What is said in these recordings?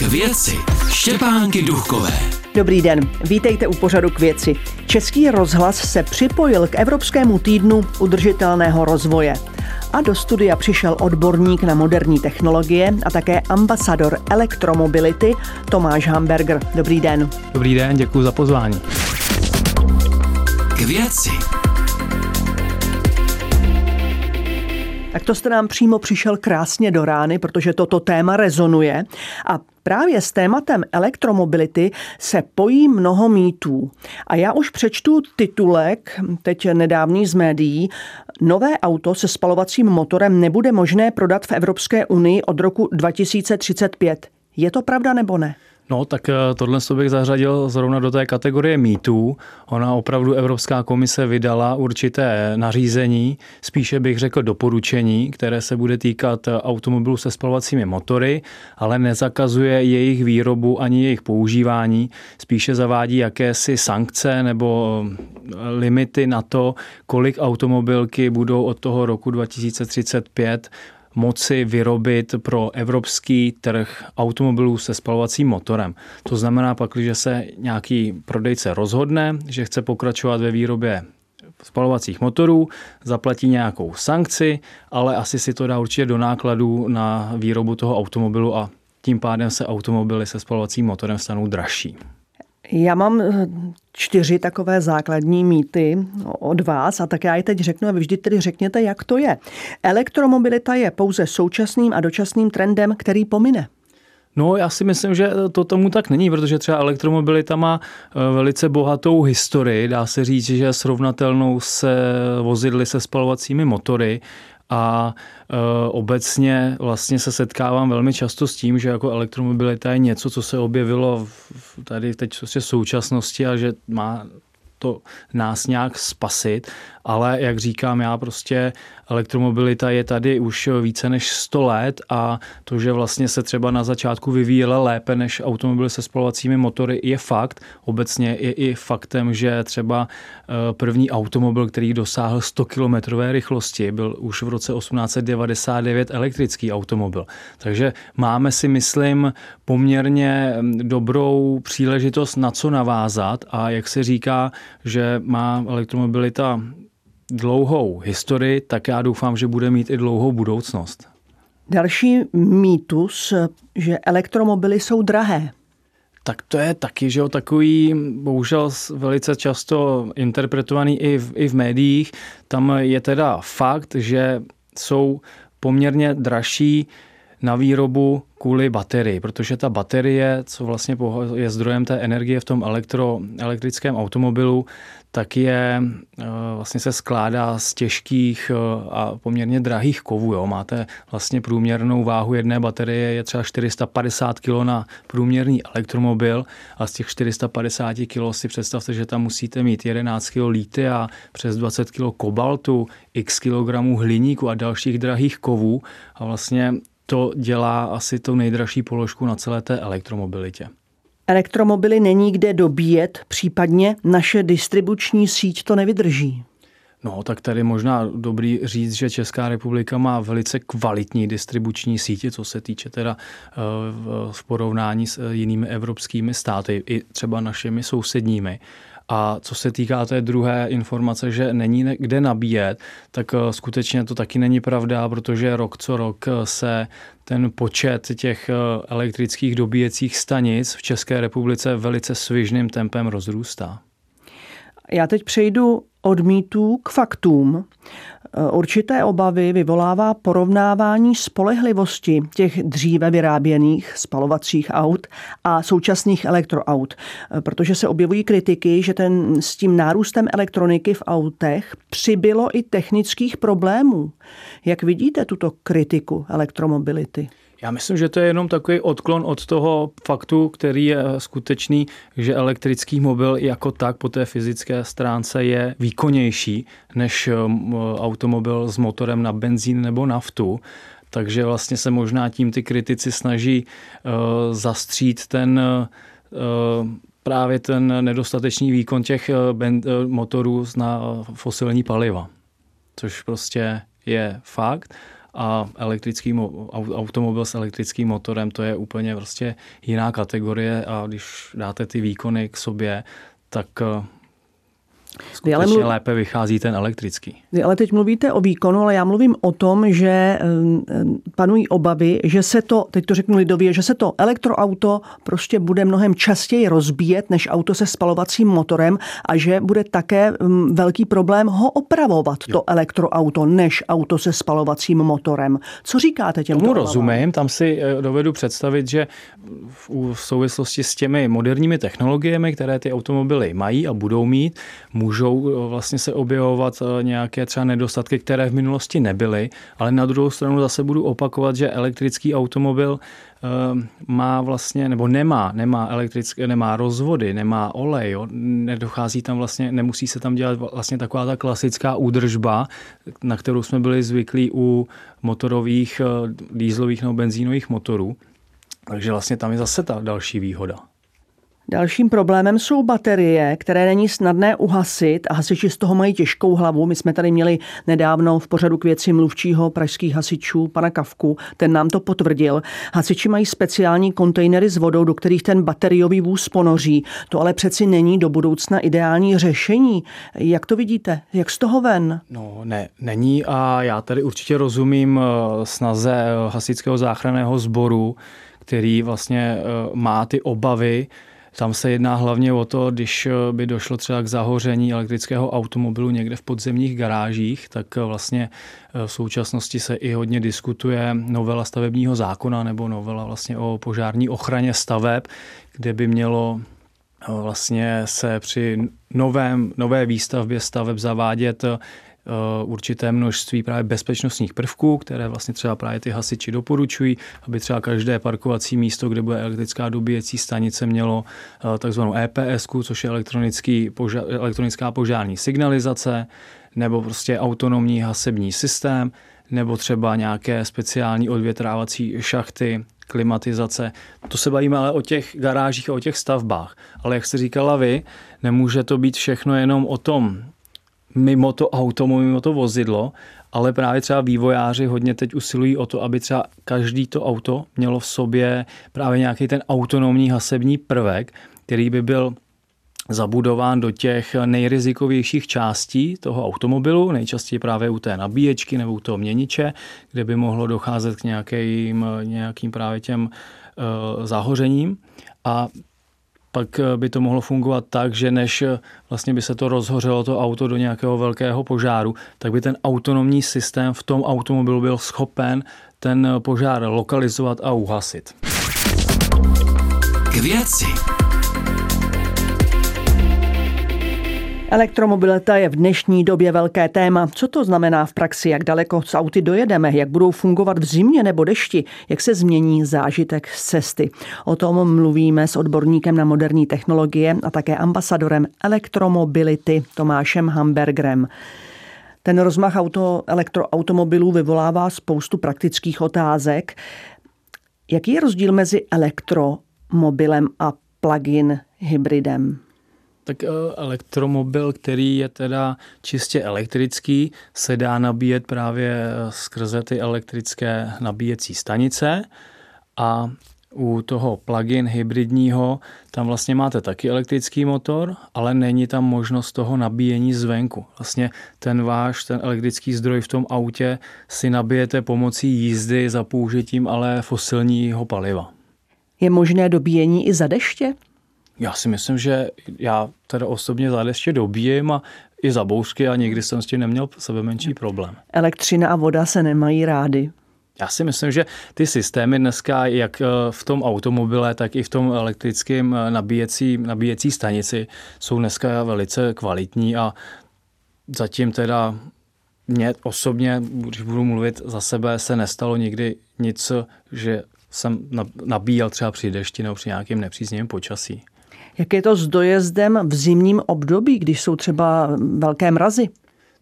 K věci Štěpánky Duchové. Dobrý den, vítejte u pořadu k věci. Český rozhlas se připojil k Evropskému týdnu udržitelného rozvoje. A do studia přišel odborník na moderní technologie a také ambasador elektromobility Tomáš Hamburger. Dobrý den. Dobrý den, děkuji za pozvání. K věci Tak to jste nám přímo přišel krásně do rány, protože toto téma rezonuje. A právě s tématem elektromobility se pojí mnoho mýtů. A já už přečtu titulek, teď nedávný z médií. Nové auto se spalovacím motorem nebude možné prodat v Evropské unii od roku 2035. Je to pravda nebo ne? No, tak eh, tohle bych zařadil zrovna do té kategorie mýtů. Ona opravdu Evropská komise vydala určité nařízení, spíše bych řekl doporučení, které se bude týkat automobilů se spalovacími motory, ale nezakazuje jejich výrobu ani jejich používání. Spíše zavádí jakési sankce nebo eh, limity na to, kolik automobilky budou od toho roku 2035 moci vyrobit pro evropský trh automobilů se spalovacím motorem. To znamená pak, že se nějaký prodejce rozhodne, že chce pokračovat ve výrobě spalovacích motorů, zaplatí nějakou sankci, ale asi si to dá určitě do nákladů na výrobu toho automobilu a tím pádem se automobily se spalovacím motorem stanou dražší. Já mám eh, čtyři takové základní mýty od vás a tak já je teď řeknu a vy vždy tedy řekněte, jak to je. Elektromobilita je pouze současným a dočasným trendem, který pomine. No, já si myslím, že to tomu tak není, protože třeba elektromobilita má eh, velice bohatou historii. Dá se říct, že je srovnatelnou se vozidly se spalovacími motory a e, obecně vlastně se setkávám velmi často s tím, že jako elektromobilita je něco, co se objevilo v, tady teď v současnosti a že má to nás nějak spasit, ale jak říkám, já prostě elektromobilita je tady už více než 100 let a to, že vlastně se třeba na začátku vyvíjela lépe než automobily se spalovacími motory, je fakt. Obecně je i faktem, že třeba eh, první automobil, který dosáhl 100 km rychlosti, byl už v roce 1899 elektrický automobil. Takže máme si, myslím, poměrně hm, dobrou příležitost na co navázat a jak se říká, že má elektromobilita dlouhou historii, tak já doufám, že bude mít i dlouhou budoucnost. Další mýtus, že elektromobily jsou drahé. Tak to je taky, že jo, takový bohužel velice často interpretovaný i v, i v médiích. Tam je teda fakt, že jsou poměrně dražší na výrobu kvůli baterii, protože ta baterie, co vlastně je zdrojem té energie v tom elektro, elektrickém automobilu, tak je, eh, vlastně se skládá z těžkých eh, a poměrně drahých kovů. Jo. Máte vlastně průměrnou váhu jedné baterie je třeba 450 kg na průměrný elektromobil a z těch 450 kg si představte, že tam musíte mít 11 kg a přes 20 kg kobaltu, x kilogramů hliníku a dalších drahých kovů a vlastně to dělá asi tu nejdražší položku na celé té elektromobilitě. Elektromobily není kde dobíjet, případně naše distribuční síť to nevydrží. No, tak tady možná dobrý říct, že Česká republika má velice kvalitní distribuční sítě, co se týče teda eh, v porovnání s jinými evropskými státy, i třeba našimi sousedními. A co se týká té druhé informace, že není kde nabíjet, tak eh, skutečně to taky není pravda, protože rok co rok eh, se ten počet těch eh, elektrických dobíjecích stanic v České republice velice svižným tempem rozrůstá. Já teď přejdu od mýtů k faktům. Eh, určité obavy vyvolává porovnávání spolehlivosti těch dříve vyráběných spalovacích aut a současných elektroaut, eh, protože se objevují kritiky, že ten, s tím nárůstem elektroniky v autech přibylo i technických problémů. Jak vidíte tuto kritiku elektromobility? Já myslím, že to je jenom takový odklon od toho faktu, který je skutečný, že elektrický mobil jako tak po té fyzické stránce je výkonnější než um, automobil s motorem na benzín nebo naftu. Takže vlastně se možná tím ty kritici snaží uh, zastřít ten uh, právě ten nedostatečný výkon těch motorů na fosilní paliva. Což prostě je fakt a elektrický automobil s elektrickým motorem, to je úplně prostě jiná kategorie. A když dáte ty výkony k sobě, tak eh, Skutečně ale mluv... lépe vychází ten elektrický. Vy ale teď mluvíte o výkonu, ale já mluvím o tom, že eh, panují obavy, že se to, teď to řeknu lidově, že se to elektroauto prostě bude mnohem častěji rozbíjet než auto se spalovacím motorem a že bude také mm, velký problém ho opravovat, jo. to elektroauto, než auto se spalovacím motorem. Co říkáte těm? Tomu rozumím, tam si eh, dovedu představit, že v souvislosti s těmi moderními technologiemi, které ty automobily mají a budou mít, můžou eh, vlastně se objevovat eh, nějaké třeba nedostatky, které v minulosti nebyly, ale na druhou stranu zase budu opakovat, že elektrický automobil eh, má vlastně, nebo nemá, nemá elektrické, nemá rozvody, nemá olej, jo, nedochází tam vlastně, nemusí se tam dělat vlastně taková ta klasická údržba, na kterou jsme byli zvyklí u motorových, dýzlových nebo benzínových motorů. Takže vlastně tam je zase ta další výhoda. Dalším problémem jsou baterie, které není snadné uhasit a hasiči z toho mají těžkou hlavu. My jsme tady měli nedávno v pořadu k věci mluvčího pražských hasičů, pana Kavku, ten nám to potvrdil. Hasiči mají speciální kontejnery s vodou, do kterých ten bateriový vůz ponoří. To ale přeci není do budoucna ideální řešení. Jak to vidíte? Jak z toho ven? No, ne, není a já tady určitě rozumím eh, snaze eh, hasičského záchranného sboru, který vlastně eh, má ty obavy, tam se jedná hlavně o to, když eh, by došlo třeba k zahoření elektrického automobilu někde v podzemních garážích, tak eh, vlastně eh, v současnosti se i hodně diskutuje novela stavebního zákona nebo novela vlastně o požární ochraně staveb, kde by mělo vlastně se při novém, nové výstavbě staveb zavádět určité množství právě bezpečnostních prvků, které vlastně třeba právě ty hasiči doporučují, aby třeba každé parkovací místo, kde bude elektrická dobíjecí stanice, mělo eh, takzvanou EPS, což je elektronický, elektronická požární signalizace, nebo prostě autonomní hasební systém, nebo třeba nějaké speciální odvětrávací šachty, klimatizace. To se bavíme ale o těch garážích a o těch stavbách. Ale jak jste říkala vy, nemůže to být všechno jenom o tom mimo to auto, mimo to vozidlo, ale právě třeba vývojáři hodně teď usilují o to, aby třeba každý to auto mělo v sobě právě nějaký ten autonomní hasební prvek, který by byl zabudován do těch nejrizikovějších částí toho automobilu, nejčastěji právě u té nabíječky nebo u toho měniče, kde by mohlo docházet k nějakým, nějakým právě těm uh, zahořením. A pak eh, by to mohlo fungovat tak, že než eh, vlastně by se to rozhořelo to auto do nějakého velkého požáru, tak by ten autonomní systém v tom automobilu byl schopen ten eh, požár lokalizovat a uhasit. K věci. Elektromobilita je v dnešní době velké téma. Co to znamená v praxi, jak daleko s auty dojedeme, jak budou fungovat v zimě nebo dešti, jak se změní zážitek z cesty. O tom mluvíme s odborníkem na moderní technologie a také ambasadorem elektromobility Tomášem Hambergerem. Ten rozmach auto, elektroautomobilů vyvolává spoustu praktických otázek. Jaký je rozdíl mezi elektromobilem a plug-in hybridem? Tak eh, elektromobil, který je teda čistě elektrický, se dá nabíjet právě eh, skrze ty elektrické nabíjecí stanice a u toho plug-in hybridního tam vlastně máte taky elektrický motor, ale není tam možnost toho nabíjení zvenku. Vlastně ten váš, ten elektrický zdroj v tom autě si nabijete pomocí jízdy za použitím ale fosilního paliva. Je možné dobíjení i za deště? Já si myslím, že já teda osobně za ještě dobíjím a i za bouřky a nikdy jsem s tím neměl sebe menší problém. Elektřina a voda se nemají rády. Já si myslím, že ty systémy dneska, jak eh, v tom automobile, tak i v tom elektrickém eh, nabíjecí, nabíjecí stanici, jsou dneska velice kvalitní a zatím teda mě osobně, když budu mluvit za sebe, se nestalo nikdy nic, že jsem nabíjel třeba při dešti nebo při nějakém nepříznivém počasí. Jak je to s dojezdem v zimním období, když jsou třeba velké mrazy?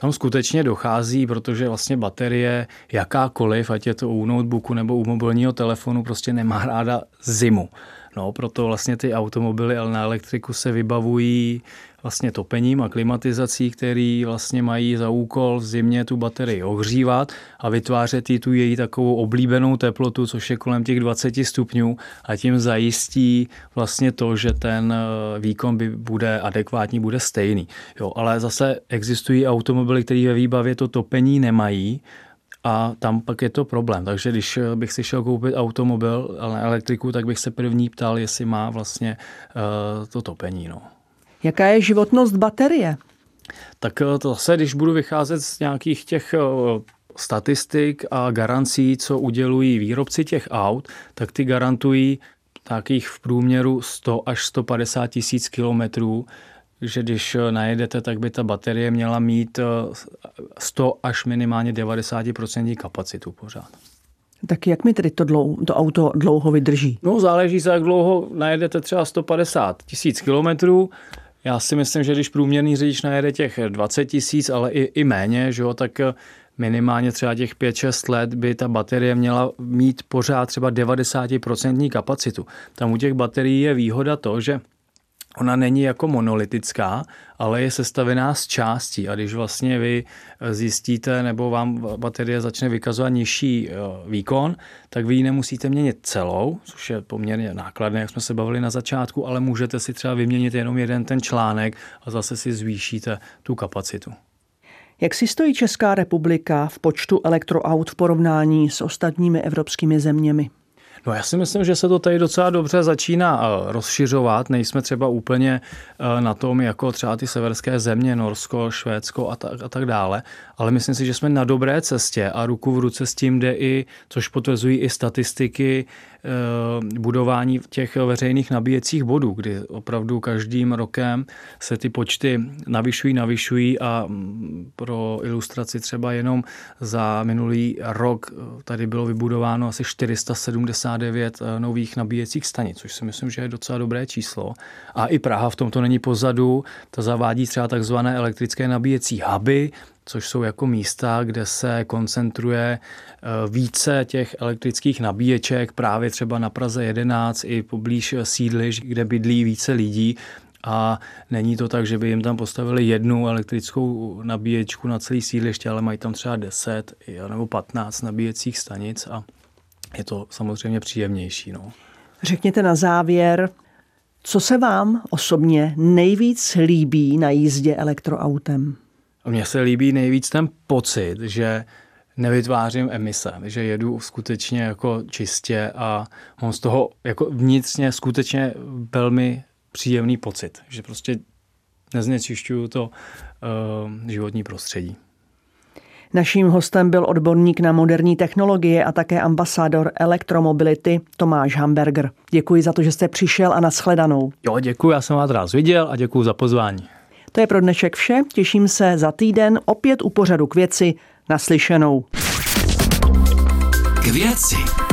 Tam skutečně dochází, protože vlastně baterie jakákoliv, ať je to u notebooku nebo u mobilního telefonu, prostě nemá ráda zimu. No, proto vlastně ty automobily na elektriku se vybavují vlastně topením a klimatizací, který vlastně mají za úkol v zimě tu baterii ohřívat a vytvářet jí tu její takovou oblíbenou teplotu, což je kolem těch 20 stupňů a tím zajistí vlastně to, že ten eh, výkon by bude adekvátní, bude stejný. Jo, ale zase existují automobily, které ve výbavě to topení nemají, a tam pak je to problém. Takže když eh, bych si šel koupit automobil, ale elektriku, tak bych se první ptal, jestli má vlastně uh, to topení. No. Jaká je životnost baterie? Tak eh, to zase, když budu vycházet z nějakých těch statistik a garancí, co udělují výrobci těch aut, tak ty garantují takých v průměru 100 až 150 tisíc kilometrů že když najedete, tak by ta baterie měla mít 100 eh, až minimálně 90% kapacitu pořád. Tak jak mi tedy to, dlouho, to auto dlouho vydrží? No záleží se, jak dlouho najedete třeba 150 tisíc kilometrů. Já si myslím, že když průměrný řidič najede těch 20 tisíc, ale i, i méně, že jo, tak eh, minimálně třeba těch 5-6 let by ta baterie měla mít pořád třeba 90% kapacitu. Tam u těch baterií je výhoda to, že ona není jako monolitická, ale je sestavená z částí a když vlastně vy zjistíte nebo vám baterie začne vykazovat nižší eh, výkon, tak vy ji nemusíte měnit celou, což je poměrně nákladné, jak jsme se bavili na začátku, ale můžete si třeba vyměnit jenom jeden ten článek a zase si zvýšíte tu kapacitu. Jak si stojí Česká republika v počtu elektroaut v porovnání s ostatními evropskými zeměmi? No já si myslím, že se to tady docela dobře začíná eh, rozšiřovat. Nejsme třeba úplně eh, na tom jako třeba ty severské země, Norsko, Švédsko a tak, a tak dále, ale myslím si, že jsme na dobré cestě a ruku v ruce s tím jde i, což potvrzují i statistiky, eh, budování těch veřejných nabíjecích bodů, kdy opravdu každým rokem se ty počty navyšují, navyšují a mm, pro ilustraci třeba jenom za minulý rok tady bylo vybudováno asi 470 69 eh, nových nabíjecích stanic, což si myslím, že je docela dobré číslo. A i Praha v tomto není pozadu. Ta zavádí třeba takzvané elektrické nabíjecí huby, což jsou jako místa, kde se koncentruje eh, více těch elektrických nabíječek, právě třeba na Praze 11 i poblíž sídliš, kde bydlí více lidí a není to tak, že by jim tam postavili jednu elektrickou nabíječku na celý sídliště, ale mají tam třeba 10 nebo 15 nabíjecích stanic a je to samozřejmě příjemnější. No. Řekněte na závěr, co se vám osobně nejvíc líbí na jízdě elektroautem? Mně se líbí nejvíc ten pocit, že nevytvářím emise, že jedu skutečně jako čistě a mám z toho jako vnitřně skutečně velmi příjemný pocit, že prostě neznečišťuju to uh, životní prostředí. Naším hostem byl odborník na moderní technologie a také ambasádor elektromobility Tomáš Hamburger. Děkuji za to, že jste přišel a nashledanou. Jo, děkuji, já jsem vás rád viděl a děkuji za pozvání. To je pro dnešek vše, těším se za týden opět u pořadu k věci naslyšenou. K věci.